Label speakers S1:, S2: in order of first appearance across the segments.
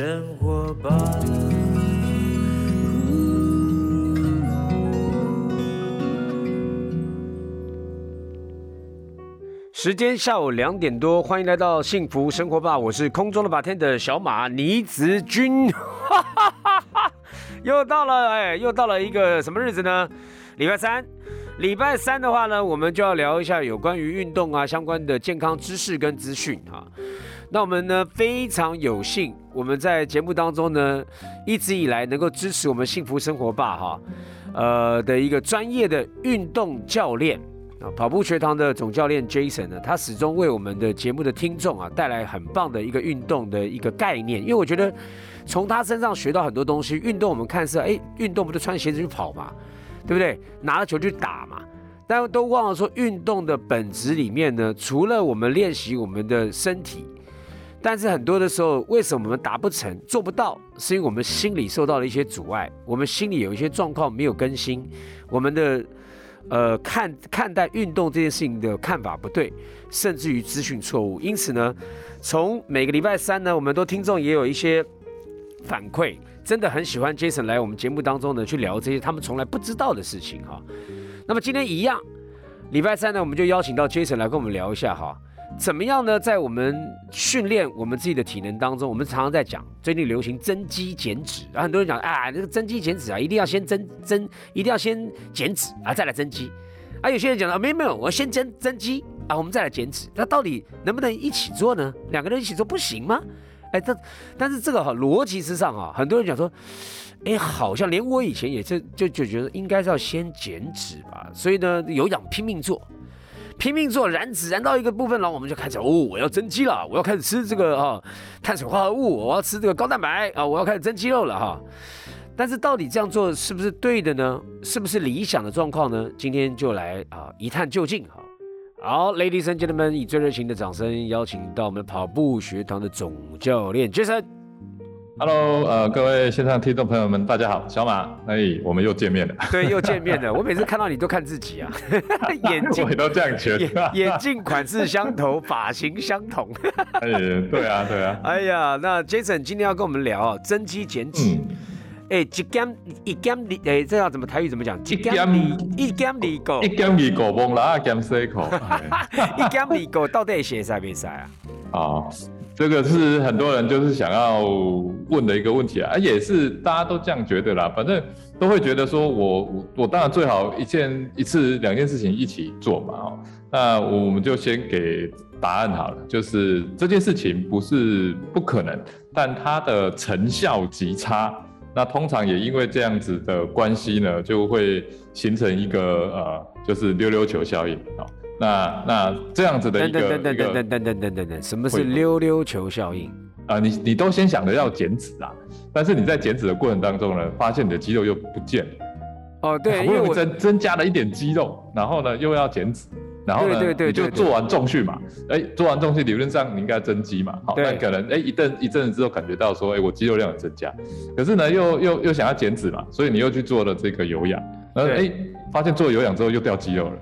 S1: 生活吧。
S2: 时间下午两点多，欢迎来到幸福生活吧，我是空中的把天的小马倪子君，又到了哎，又到了一个什么日子呢？礼拜三，礼拜三的话呢，我们就要聊一下有关于运动啊相关的健康知识跟资讯啊。那我们呢非常有幸，我们在节目当中呢一直以来能够支持我们幸福生活吧哈，呃的一个专业的运动教练。啊，跑步学堂的总教练 Jason 呢，他始终为我们的节目的听众啊带来很棒的一个运动的一个概念。因为我觉得从他身上学到很多东西。运动我们看是哎，运动不就穿鞋子去跑嘛，对不对？拿着球去打嘛，但都忘了说运动的本质里面呢，除了我们练习我们的身体，但是很多的时候，为什么我们达不成、做不到，是因为我们心里受到了一些阻碍，我们心里有一些状况没有更新，我们的。呃，看看待运动这件事情的看法不对，甚至于资讯错误。因此呢，从每个礼拜三呢，我们都听众也有一些反馈，真的很喜欢 Jason 来我们节目当中呢去聊这些他们从来不知道的事情哈。那么今天一样，礼拜三呢，我们就邀请到 Jason 来跟我们聊一下哈。怎么样呢？在我们训练我们自己的体能当中，我们常常在讲，最近流行增肌减脂，啊，很多人讲，啊，这个增肌减脂啊，一定要先增增，一定要先减脂啊，再来增肌。啊，有些人讲了，没有没有，我先增增肌啊，我们再来减脂。那到底能不能一起做呢？两个人一起做不行吗？哎，这但是这个哈逻辑之上啊，很多人讲说，哎，好像连我以前也是就就觉得应该是要先减脂吧，所以呢，有氧拼命做。拼命做燃脂，燃到一个部分然后我们就开始哦，我要增肌了，我要开始吃这个啊碳水化合物，我要吃这个高蛋白啊，我要开始增肌肉了哈。但是到底这样做是不是对的呢？是不是理想的状况呢？今天就来啊一探究竟哈。好，Ladies and gentlemen，以最热情的掌声邀请到我们跑步学堂的总教练 Jason。
S3: Hello，呃，各位线上听众朋友们，大家好，小马，哎，我们又见面了。
S2: 对，又见面了。我每次看到你都看自己啊，
S3: 眼镜都这样觉
S2: 得，眼镜款式相同，发型相同。
S3: 哎，对啊，对啊。
S2: 哎呀，那 Jason 今天要跟我们聊增肌减脂。哎，一减一减二，哎，这要怎么台语怎么讲？
S3: 一减二
S2: 一减里狗，
S3: 一减里狗崩了，减四口。
S2: 一减里狗到底写啥比赛啊？
S3: 啊。这个是很多人就是想要问的一个问题啊，也是大家都这样觉得啦。反正都会觉得说，我我我当然最好一件一次两件事情一起做嘛。哦，那我们就先给答案好了，就是这件事情不是不可能，但它的成效极差。那通常也因为这样子的关系呢，就会形成一个呃，就是溜溜球效应啊。那那这样子的一个
S2: 等等等等等等等等等等，什么是溜溜球效应
S3: 啊？你你都先想着要减脂啊，但是你在减脂的过程当中呢，发现你的肌肉又不见了。
S2: 哦，对，因为我
S3: 增增加了一点肌肉，然后呢又要减脂，然后呢你就做完重训嘛，哎，做完重训理论上你应该增肌嘛，好，但可能哎一阵一阵子之后感觉到说，哎，我肌肉量有增加，可是呢又又又想要减脂嘛，所以你又去做了这个有氧，然后哎发现做有氧之后又掉肌肉了。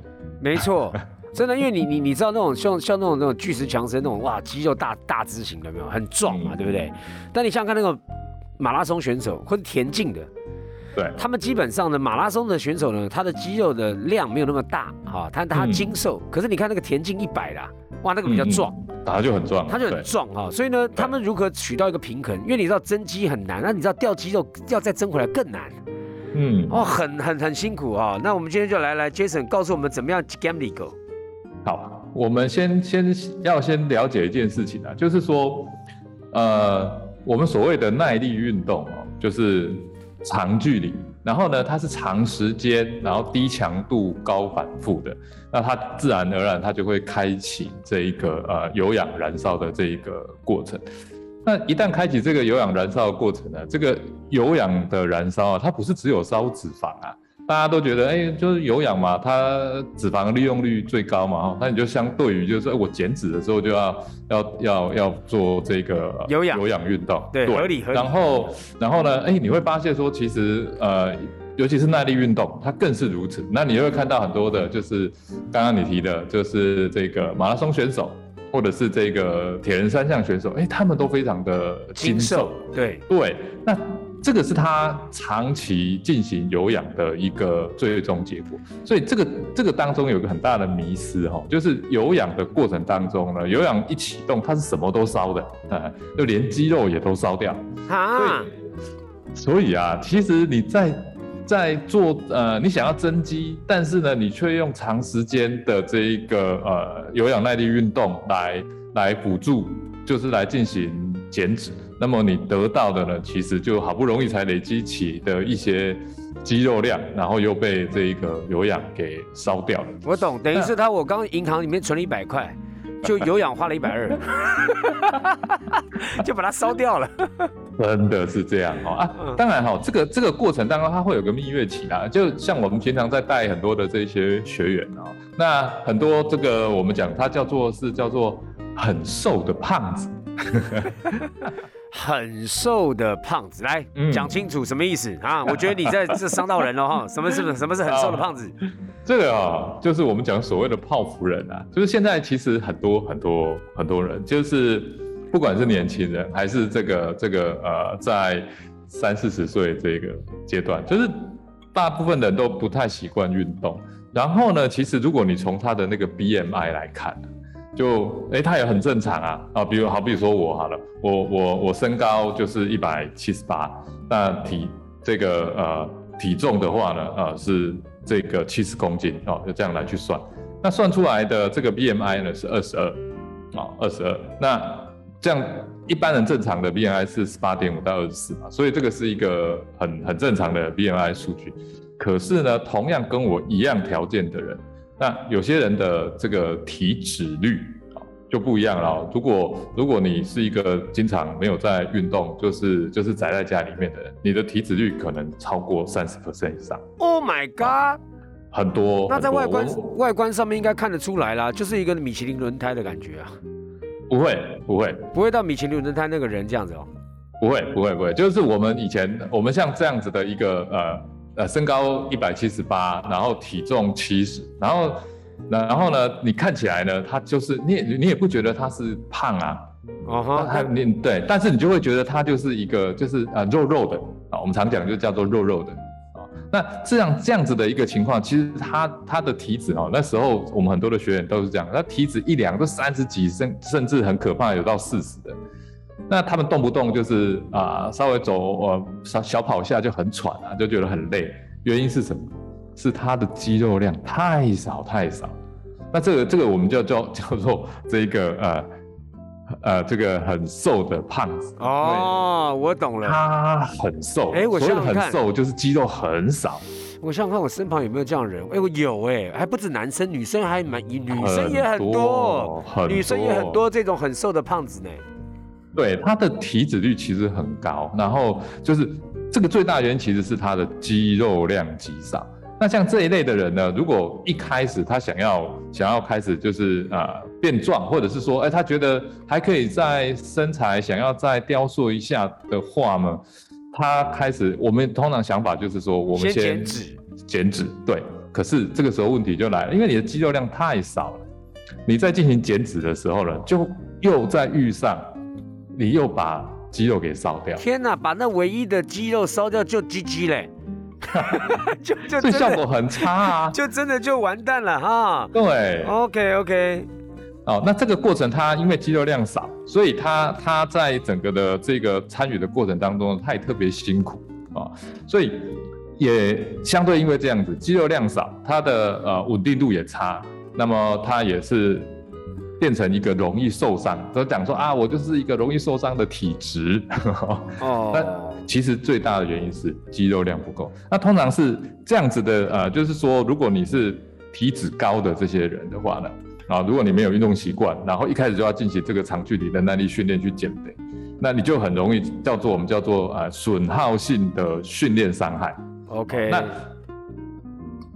S2: 没错。真的，因为你你你知道那种像像那种那种巨石强森那种哇肌肉大大只型的没有很壮嘛，对不对？但你想想看那个马拉松选手或者田径的，
S3: 对，
S2: 他们基本上呢，马拉松的选手呢，他的肌肉的量没有那么大哈，他他精瘦。可是你看那个田径一百啦，哇，那个比较壮，
S3: 他就很壮，
S2: 他就很壮哈。所以呢，他们如何取到一个平衡？因为你知道增肌很难，那你知道掉肌肉要再增回来更难，嗯，哦，很很很辛苦哈。那我们今天就来来，Jason 告诉我们怎么样 gamble go。
S3: 好，我们先先要先了解一件事情啊，就是说，呃，我们所谓的耐力运动哦，就是长距离，然后呢，它是长时间，然后低强度、高反复的，那它自然而然它就会开启这一个呃有氧燃烧的这一个过程。那一旦开启这个有氧燃烧的过程呢，这个有氧的燃烧啊，它不是只有烧脂肪啊。大家都觉得，哎，就是有氧嘛，它脂肪利用率最高嘛，哈，那你就相对于就是说，我减脂的时候就要要要要做这个
S2: 有氧
S3: 有氧运动，
S2: 对，合理合理。
S3: 然后然后呢，哎，你会发现说，其实呃，尤其是耐力运动，它更是如此。那你会看到很多的，就是刚刚你提的，就是这个马拉松选手，或或者是这个铁人三项选手，哎，他们都非常的精瘦。
S2: 对
S3: 对，那这个是他长期进行有氧的一个最终结果。所以这个这个当中有个很大的迷思哈，就是有氧的过程当中呢，有氧一启动，它是什么都烧的，啊，就连肌肉也都烧掉啊。所以啊，其实你在。在做呃，你想要增肌，但是呢，你却用长时间的这一个呃有氧耐力运动来来辅助，就是来进行减脂。那么你得到的呢，其实就好不容易才累积起的一些肌肉量，然后又被这一个有氧给烧掉了。
S2: 我懂，等于是他我刚银行里面存了一百块。就有氧花了一百二，就把它烧掉了。
S3: 真的是这样哈啊！当然哈，这个这个过程当中，它会有个蜜月期啊。就像我们平常在带很多的这些学员啊，那很多这个我们讲，它叫做是叫做很瘦的胖子。
S2: 很瘦的胖子，来讲清楚什么意思啊？我觉得你在这伤到人了哈。什么是什么是很瘦的胖子？
S3: 这个啊，就是我们讲所谓的泡芙人啊。就是现在其实很多很多很多人，就是不管是年轻人还是这个这个呃，在三四十岁这个阶段，就是大部分人都不太习惯运动。然后呢，其实如果你从他的那个 BMI 来看。就哎，他也很正常啊。啊，比如好比说我好了，我我我身高就是一百七十八，那体这个呃体重的话呢，呃是这个七十公斤哦，就这样来去算，那算出来的这个 BMI 呢是二十二，啊二十二，那这样一般人正常的 BMI 是十八点五到二十四嘛，所以这个是一个很很正常的 BMI 数据，可是呢，同样跟我一样条件的人。那有些人的这个体脂率啊就不一样了。如果如果你是一个经常没有在运动，就是就是宅在家里面的人，你的体脂率可能超过三十 percent 以上。
S2: Oh my god！
S3: 很多。
S2: 那在外观外观上面应该看得出来啦，就是一个米其林轮胎的感觉啊。
S3: 不会不会
S2: 不会到米其林轮胎那个人这样子哦。
S3: 不会不会不会，就是我们以前我们像这样子的一个呃。呃，身高一百七十八，然后体重七十，然后，然后呢，你看起来呢，他就是你也你也不觉得他是胖啊，哦哈，你对，但是你就会觉得他就是一个就是呃肉肉的啊，我们常讲就叫做肉肉的啊。那这样这样子的一个情况，其实他他的体脂哦，那时候我们很多的学员都是这样，他体脂一量都三十几，甚甚至很可怕有到四十的。那他们动不动就是啊，稍微走呃小小跑下就很喘啊，就觉得很累。原因是什么？是他的肌肉量太少太少。那这个这个我们就叫 叫做这个呃呃这个很瘦的胖子。
S2: 哦，我懂了。
S3: 他很瘦，哎，我觉得很瘦就是肌肉很少。
S2: 我想想看我身旁有没有这样人？哎，我有哎，还不止男生，女生还蛮女生也很多，女生也很多这种很瘦的胖子呢。
S3: 对他的体脂率其实很高，然后就是这个最大原因其实是他的肌肉量极少。那像这一类的人呢，如果一开始他想要想要开始就是啊变壮，或者是说哎他觉得还可以在身材想要再雕塑一下的话呢，他开始我们通常想法就是说我们先
S2: 减脂
S3: 减脂对，可是这个时候问题就来了，因为你的肌肉量太少了，你在进行减脂的时候呢，就又在遇上。你又把肌肉给烧掉，
S2: 天哪！把那唯一的肌肉烧掉就 GG 嘞，
S3: 就就这效果很差啊，
S2: 就真的就完蛋了哈。
S3: 对
S2: ，OK OK。
S3: 哦，那这个过程它因为肌肉量少，所以它它在整个的这个参与的过程当中，它也特别辛苦啊，所以也相对因为这样子，肌肉量少，它的呃稳定度也差，那么它也是。变成一个容易受伤，都讲说啊，我就是一个容易受伤的体质。哦，那其实最大的原因是肌肉量不够。那通常是这样子的，呃，就是说，如果你是体脂高的这些人的话呢，啊，如果你没有运动习惯，然后一开始就要进行这个长距离的耐力训练去减肥，那你就很容易叫做我们叫做呃损耗性的训练伤害。
S2: OK，
S3: 那。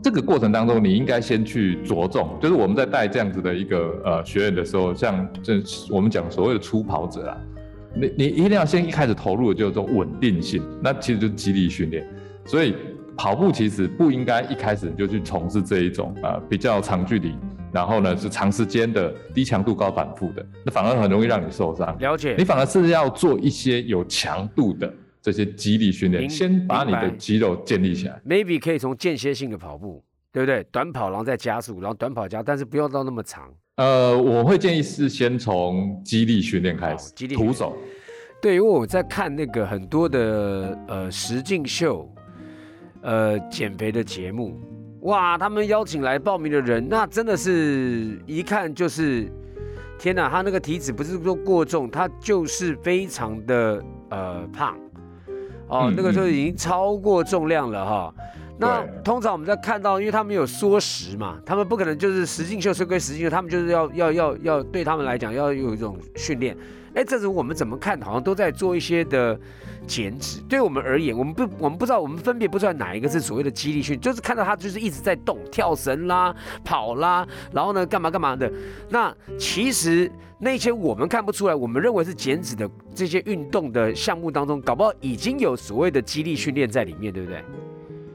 S3: 这个过程当中，你应该先去着重，就是我们在带这样子的一个呃学员的时候，像这我们讲所谓的初跑者啊，你你一定要先一开始投入的就是说稳定性，那其实就是肌力训练。所以跑步其实不应该一开始就去从事这一种呃比较长距离然后呢是长时间的低强度高反复的，那反而很容易让你受伤。
S2: 了解
S3: 你。反而是要做一些有强度的这些肌力训练，先把你的肌肉建立起来。
S2: maybe 可以从间歇性的跑步，对不对？短跑然后再加速，然后短跑加，但是不要到那么长。
S3: 呃，我会建议是先从肌力训练开
S2: 哦
S3: 始，
S2: 肌力
S3: 徒手。
S2: 对，因为我在看那个很多的呃实境秀，呃减肥的节目，哇，他们邀请来报名的人，那真的是一看就是，天哪，他那个体脂不是说过重，他就是非常的呃胖，哦，
S3: 嗯
S2: 那个时
S3: 候
S2: 已经超过重量了哈。那通常我们在看到，因为他们有缩时嘛，他们不可能就是实境秀是归实境秀，他们就是要要要要对他们来讲要有一种训练。哎，这是我们怎么看，好像都在做一些的减脂。对我们而言，我们不我们不知道，我们分别不出来哪一个是所谓的激励训，就是看到他就是一直在动，跳绳啦、跑啦，然后呢干嘛干嘛的。那其实那些我们看不出来，我们认为是减脂的这些运动的项目当中，搞不好已经有所谓的激励训练在里面，对不对？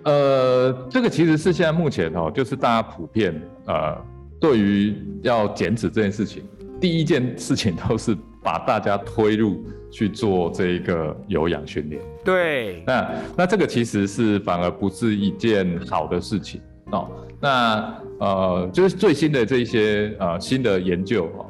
S3: 呃，这个其实是现在目前哦，就是大家普遍呃，对于要减脂这件事情，第一件事情都是把大家推入去做这个有氧训练。
S2: 对，
S3: 那那这个其实是反而不是一件好的事情哦。那呃，就是最新的这一些呃新的研究哦，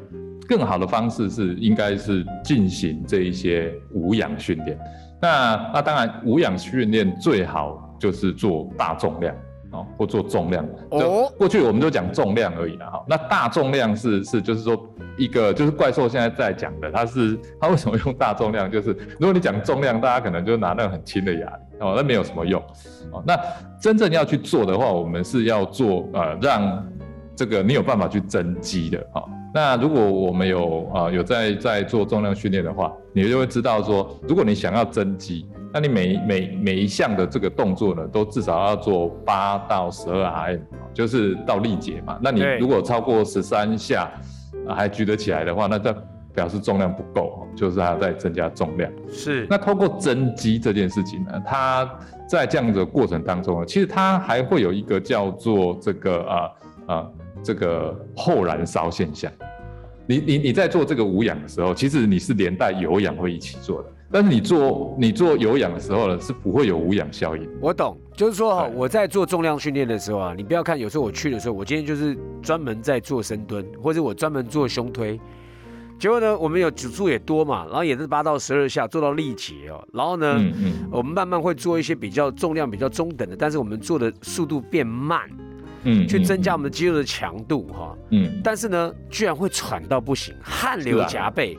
S3: 更好的方式是应该是进行这一些无氧训练。那那当然，无氧训练最好就是做大重量哦，或做重量。
S2: 哦
S3: 就过去我们就讲重量而已啦哈。那大重量是是就是说一个就是怪兽现在在讲的，它是它为什么用大重量？就是如果你讲重量，大家可能就拿那个很轻的哑铃哦，那没有什么用哦。那真正要去做的话，我们是要做呃让这个你有办法去增肌的哈、哦。那如果我们有啊、呃有在在做重量训练的话，你就会知道说，如果你想要增肌，那你每每每一项的这个动作呢，都至少要做八到十二 RM，就是到力竭嘛。那你如果超过十三下、啊还举得起来的话，那这表示重量不够，哦就是还要再增加重量。
S2: 是
S3: 那通过增肌这件事情呢，它在这样的过程当中呢，其实它还会有一个叫做这个啊啊这个后燃烧现象。你你你在做这个无氧的时候，其实你是连带有氧会一起做的，但是你做你做有氧的时候呢，是不会有无氧效应。
S2: 我懂，就是说哈，我在做重量训练的时候啊，你不要看有时候我去的时候，我今天就是专门在做深蹲，或者我专门做胸推。结果呢，我们有组数也多嘛，然后也是八到十二下做到力竭哦。然后呢，
S3: 嗯嗯
S2: 我们慢慢会做一些比较重量比较中等的，但是我们做的速度变慢，
S3: 嗯，
S2: 去增加我们的肌肉的强度哈。
S3: 嗯，
S2: 但是呢，居然会喘到不行，汗流浃背。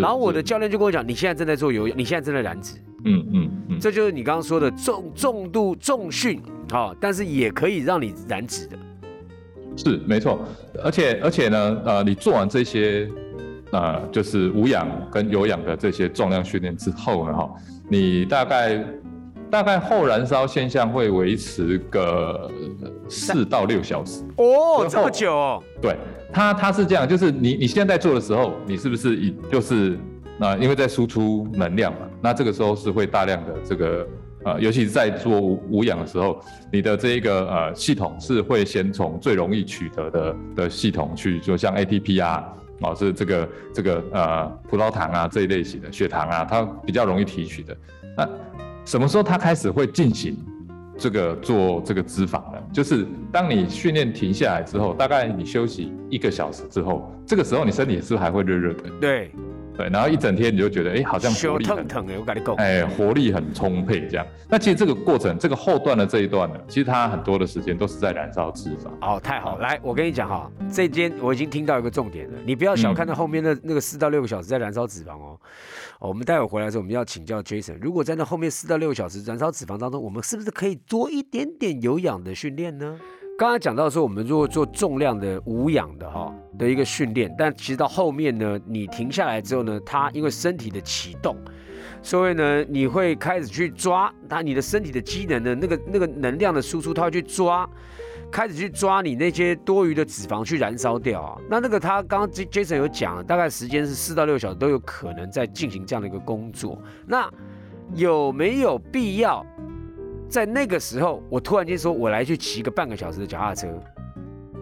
S2: 然后我的教练就跟我讲，你现在正在做有氧，你现在正在燃脂。
S3: 嗯嗯嗯，
S2: 这就是你刚刚说的重重度重训啊、但是也可以让你燃脂的。
S3: 是没错，而且而且呢，呃，你做完这些呃，就是无氧跟有氧的这些重量训练之后呢，哈，你大概大概后燃烧现象会维持个四到六小时。
S2: 哦，这么久哦，
S3: 对，它它是这样，就是你你现在在做的时候，你是不是已就是那、因为在输出能量嘛，那这个时候是会大量的这个呃，尤其是在做无无氧的时候，你的这一个呃系统是会先从最容易取得的的系统去，就像 ATP 啊。哦，是这个这个呃葡萄糖啊这一类型的血糖啊，它比较容易提取的。那什么时候他开始会进行这个做这个脂肪呢？就是当你训练停下来之后，大概你休息一个小时之后，这个时候你身体是不是还会热热的？
S2: 对，
S3: 对，然后一整天你就觉得，哎，好像活
S2: 手
S3: 力很，
S2: 腾腾的，我跟你讲，
S3: 哎，活力很充沛这样。那其实这个过程，这个后段的这一段呢，其实它很多的时间都是在燃烧脂肪。
S2: 哦，太好，来，我跟你讲哈，这间我已经听到一个重点了，你不要小看那后面的那个四到六个小时在燃烧脂肪哦。哦我们待会回来的时候，我们要请教 Jason，如果在那后面四到六个小时燃烧脂肪当中，我们是不是可以多一点点有氧的训练呢？刚才讲到说，我们如果做重量的无氧的哈的一个训练，但其实到后面呢，你停下来之后呢，它因为身体的启动，所以呢，你会开始去抓它，你的身体的机能的那个那个能量的输出，它会去抓，开始去抓你那些多余的脂肪去燃烧掉啊。那那个他刚刚 Jason 有讲，大概时间是四到六小时都有可能在进行这样的一个工作。那有没有必要在那个时候，我突然间说我来去骑个半个小时的脚踏车？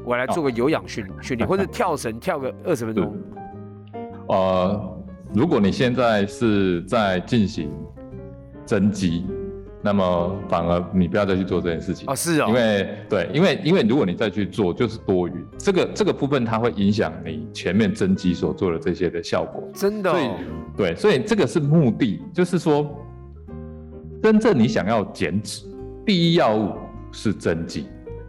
S2: 我我来做个有氧训训练，或者跳绳跳个二十分钟。
S3: 呃，如果你现在是在进行增肌，那么反而你不要再去做这件事情
S2: 哦，是哦，
S3: 因为对，因为因为如果你再去做，就是多余。这个这个部分它会影响你前面增肌所做的这些的效果。
S2: 真的、
S3: 所以
S2: 哦，
S3: 对，所以这个是目的，就是说，真正你想要减脂，第一要务是增肌。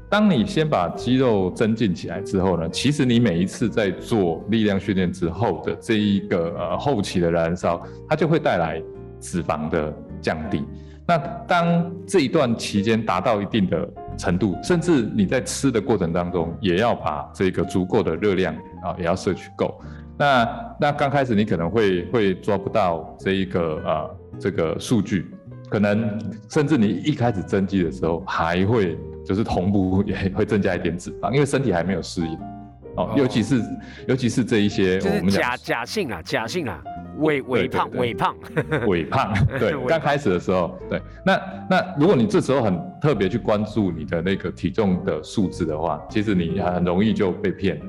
S3: 当你先把肌肉增进起来之后呢，其实你每一次在做力量训练之后的这一个呃后期的燃烧，它就会带来脂肪的降低。那当这一段期间达到一定的程度，甚至你在吃的过程当中，也要把这个足够的热量啊，也要摄取够。那那刚开始你可能会会抓不到这一个呃这个数据，可能甚至你一开始增肌的时候还会就是同步也会增加一点脂肪，因为身体还没有适应。哦
S2: 哦，
S3: 尤其是尤其是这一些
S2: 就是
S3: 我们讲
S2: 假假性啊，假性啊，伪伪胖
S3: 对对。
S2: 伪胖，
S3: 伪胖，对
S2: 伪，
S3: 刚开始的时候，对，那那如果你这时候很特别去关注你的那个体重的数字的话，其实你很容易就被骗。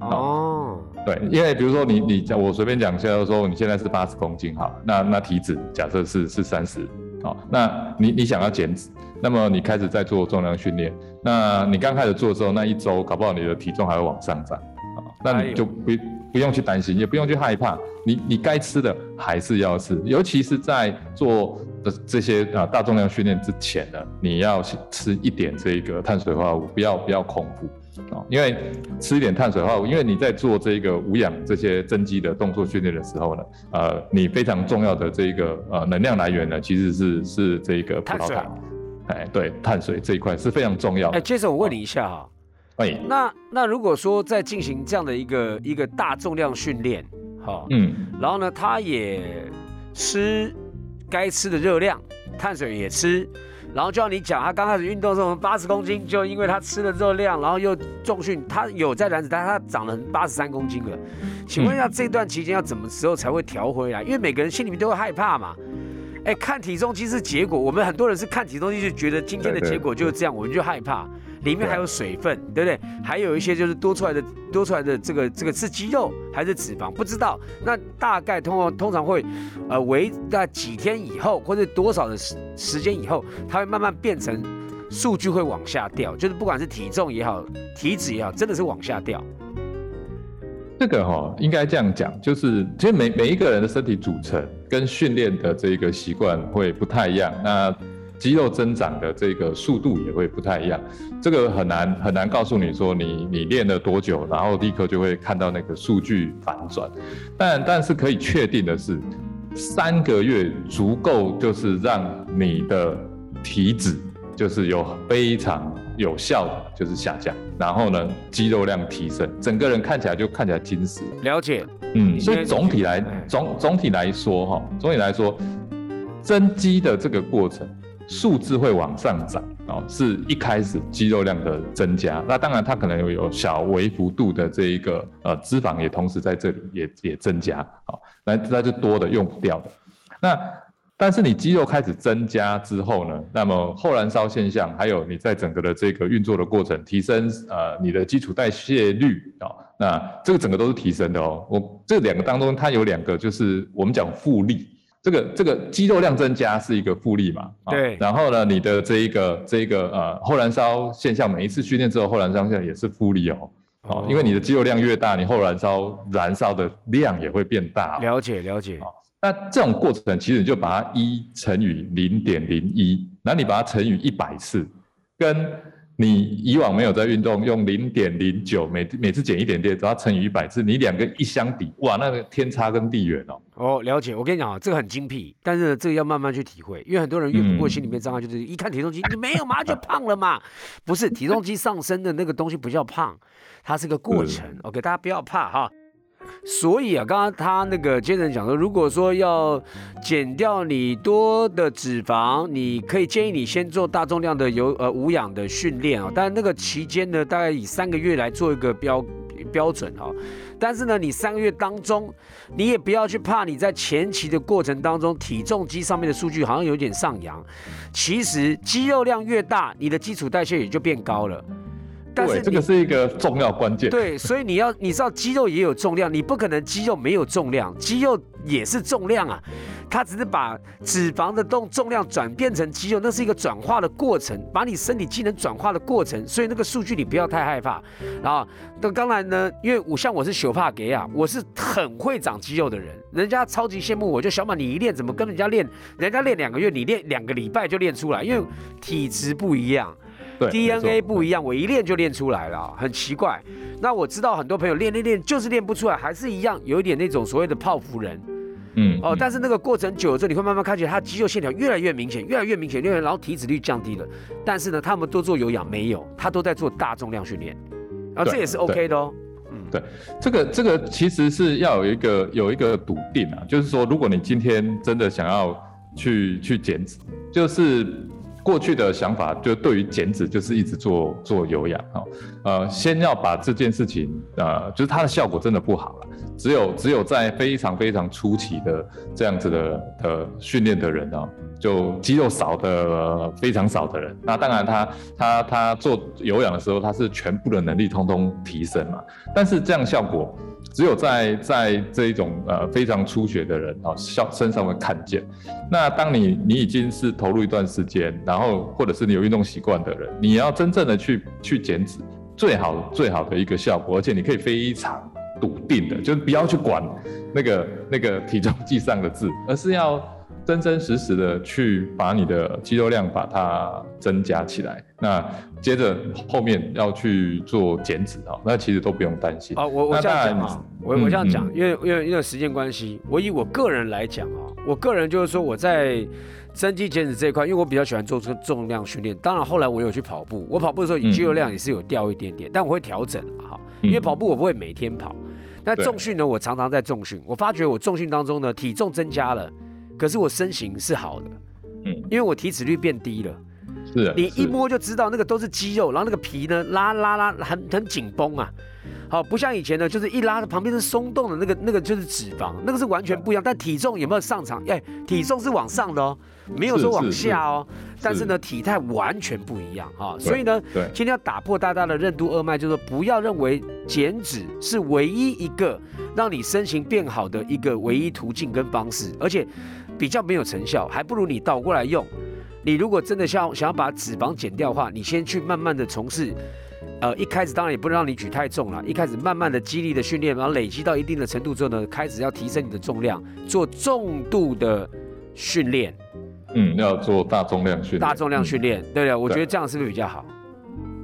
S2: 哦，
S3: 对，因为比如说你你讲我随便讲一下，说你现在是八十公斤好，那那体脂假设是是三十，好，那你你想要减脂，那么你开始在做重量训练，那你刚开始做的时候，那一周搞不好你的体重还会往上涨，啊，那你就不不用去担心，也不用去害怕，你你该吃的还是要吃，尤其是在做的这些啊大重量训练之前呢，你要吃一点这个碳水化合物，不要不要空腹。哦，因为吃一点碳水化合物，因为你在做这个无氧这些增肌的动作训练的时候呢，呃，你非常重要的这个呃能量来源呢，其实是是这个葡萄糖，哎，对，碳水这一块是非常重要
S2: 哎
S3: 的。
S2: ，Jason，我问你一下哈，
S3: 哎，
S2: 那那如果说在进行这样的一个一个大重量训练，好，
S3: 嗯，
S2: 然后呢，他也吃该吃的热量，碳水也吃，然后就像你讲，他刚开始运动的时候八十公斤，就因为他吃了热量，然后又重训，他有在燃脂，但他长了八十三公斤了。请问一下，这段期间要怎么时候才会调回来？因为每个人心里面都会害怕嘛。哎，看体重机是结果，我们很多人是看体重机就觉得今天的结果就是这样，我们就害怕。里面还有水分，对不对？还有一些就是多出来的多出来的这个这个是肌肉还是脂肪，不知道。那大概通常通常会，呃，维在几天以后或者多少的时时间以后，它会慢慢变成数据会往下掉，就是不管是体重也好，体脂也好，真的是往下掉。
S3: 这个哈、应该这样讲，就是其实每每一个人的身体组成跟训练的这个习惯会不太一样，那肌肉增长的这个速度也会不太一样。这个很难很难告诉你说你你练了多久，然后立刻就会看到那个数据反转。但但是可以确定的是，三个月足够，就是让你的体脂就是有非常有效的就是下降，然后呢肌肉量提升，整个人看起来就看起来精实。
S2: 了解，
S3: 嗯，所以总体来
S2: 哎
S3: 总总体来说哈，总体来说，增肌的这个过程数字会往上涨哦，是一开始肌肉量的增加，那当然它可能有有小微幅度的这一个呃脂肪也同时在这里也也增加，好、那那就多的用不掉的，那。但是你肌肉开始增加之后呢，那么后燃烧现象，还有你在整个的这个运作的过程，提升呃你的基础代谢率啊、哦，那这个整个都是提升的哦。我这两个当中，它有两个就是我们讲复利，这个这个肌肉量增加是一个复利嘛，啊
S2: 对
S3: 然后呢，你的这一个这一个呃后燃烧现象，每一次训练之后后燃烧现象也是复利哦。哦，因为你的肌肉量越大，你后燃烧燃烧的量也会变大、哦。
S2: 了解，了解。
S3: 那这种过程，其实你就把它一乘以零点零一，然后你把它乘以一百次，跟你以往没有在运动，用零点零九每每次减一点点，只要乘以一百次，你两个一相比，哇，那个天差跟地远哦。
S2: 哦，了解。我跟你讲啊，这个很精辟，但是呢，这个要慢慢去体会，因为很多人越不过
S3: 嗯
S2: 心里面障碍，就是一看体重机，你没有嘛就胖了嘛。不是，体重机上升的那个东西不叫胖，它是个过程。OK，大家不要怕哈。所以啊，刚刚他那个接着讲说，如果说要减掉你多的脂肪，你可以建议你先做大重量的有呃无氧的训练啊，但那个期间呢，大概以三个月来做一个标标准哈。但是呢，你三个月当中，你也不要去怕你在前期的过程当中，体重机上面的数据好像有点上扬。其实肌肉量越大，你的基础代谢也就变高了。
S3: 对，
S2: 但是
S3: 这个是一个重要关键。
S2: 对，所以你要你知道肌肉也有重量，你不可能肌肉没有重量，肌肉也是重量啊。它只是把脂肪的动重量转变成肌肉，那是一个转化的过程，把你身体机能转化的过程。所以那个数据你不要太害怕。然后，那当然呢，因为我像我是小帕给啊，我是很会长肌肉的人，人家超级羡慕我。就小马，你一练怎么跟人家练？人家练两个月，你练两个礼拜就练出来，因为体质不一样。
S3: 对
S2: DNA 不一样，我一练就练出来了，很奇怪。那我知道很多朋友练练练就是练不出来，还是一样有一点那种所谓的泡芙人
S3: 嗯
S2: 哦。但是那个过程久了之后，你会慢慢看起来他肌肉线条越来越明显，越来越明显，越来越然后体脂率降低了。但是呢，他们都做有氧没有，他都在做大重量训练，然后这也是 OK 的哦。
S3: 嗯，对这个这个其实是要有一个有一个笃定啊，就是说，如果你今天真的想要去去减脂，就是过去的想法，就对于减脂就是一直做做有氧啊，呃，先要把这件事情呃，就是它的效果真的不好了。只有只有在非常非常初期的这样子的的训练的人啊，就肌肉少的、非常少的人，那当然他他他做有氧的时候，他是全部的能力通通提升嘛。但是这样效果只有在在这一种呃非常初学的人啊效身上会看见。那当你你已经是投入一段时间，然后或者是你有运动习惯的人，你要真正的去去减脂，最好最好的一个效果，而且你可以非常笃定的，就是不要去管那个那个体重计上的字，而是要真真实实的去把你的肌肉量把它增加起来。那接着后面要去做减脂啊，那其实都不用担心。
S2: 啊，我我这样讲啊，我我这样讲
S3: 嗯，
S2: 因为因为因为时间关系，我以我个人来讲啊，我个人就是说我在增肌减脂这一块，因为我比较喜欢做这个重量训练，当然后来我有去跑步，我跑步的时候肌肉量也是有掉一点点，但我会调整因为
S3: 嗯
S2: 跑步我不会每天跑，那重训呢，我常常在重训，我发觉我重训当中呢体重增加了，可是我身形是好的，
S3: 嗯，
S2: 因为我体脂率变低了。
S3: 是啊
S2: 你一摸就知道那个都是肌肉，然后那个皮呢拉拉拉很很紧绷啊。好，不像以前呢，就是一拉旁边是松动的那个那个就是脂肪，那个是完全不一样。但体重有没有上涨？哎，体重是往上的哦，没有说往下哦。但是
S3: 是
S2: 呢，体态完全不一样啊。
S3: 对
S2: 所以呢，
S3: 对
S2: 今天要打破大家的任督二脉，就是说不要认为减脂是唯一一个让你身形变好的一个唯一途径跟方式，而且比较没有成效，还不如你倒过来用。你如果真的想想要把脂肪减掉的话，你先去慢慢的从事，呃，一开始当然也不能让你举太重了，一开始慢慢的激励的训练，然后累积到一定的程度之后呢，开始要提升你的重量，做重度的训练，
S3: 嗯，要做大重量训练，
S2: 大重量训
S3: 嗯
S2: 练，对的，我觉得
S3: 对。
S2: 这样是不是比较好？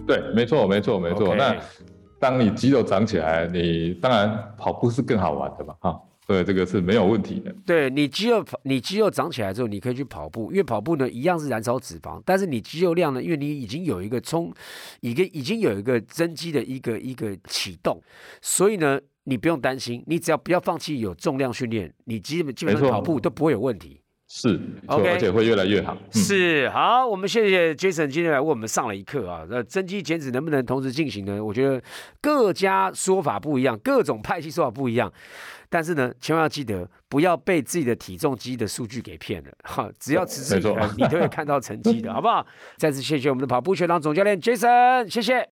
S3: 对，没错，没错，没错。那当你肌肉长起来，你当然跑步是更好玩的嘛，哈，对，这个是没有问题的。
S2: 对你肌肉你肌肉长起来之后，你可以去跑步，因为跑步呢一样是燃烧脂肪，但是你肌肉量呢，因为你已经有一个充，一个已经有一个增肌的一个一个启动，所以呢，你不用担心，你只要不要放弃有重量训练，你基本基本上跑步都不会有问题。
S3: 是
S2: ，OK
S3: 而且会越来越好。嗯，
S2: 是好，我们谢谢 Jason 今天来为我们上了一课啊。那增肌减脂能不能同时进行呢？我觉得各家说法不一样，各种派系说法不一样。但是呢，千万要记得不要被自己的体重机的数据给骗了哈。只要持之以恒，你都会看到成绩的，好不好？再次谢谢我们的跑步学堂总教练 Jason，谢谢。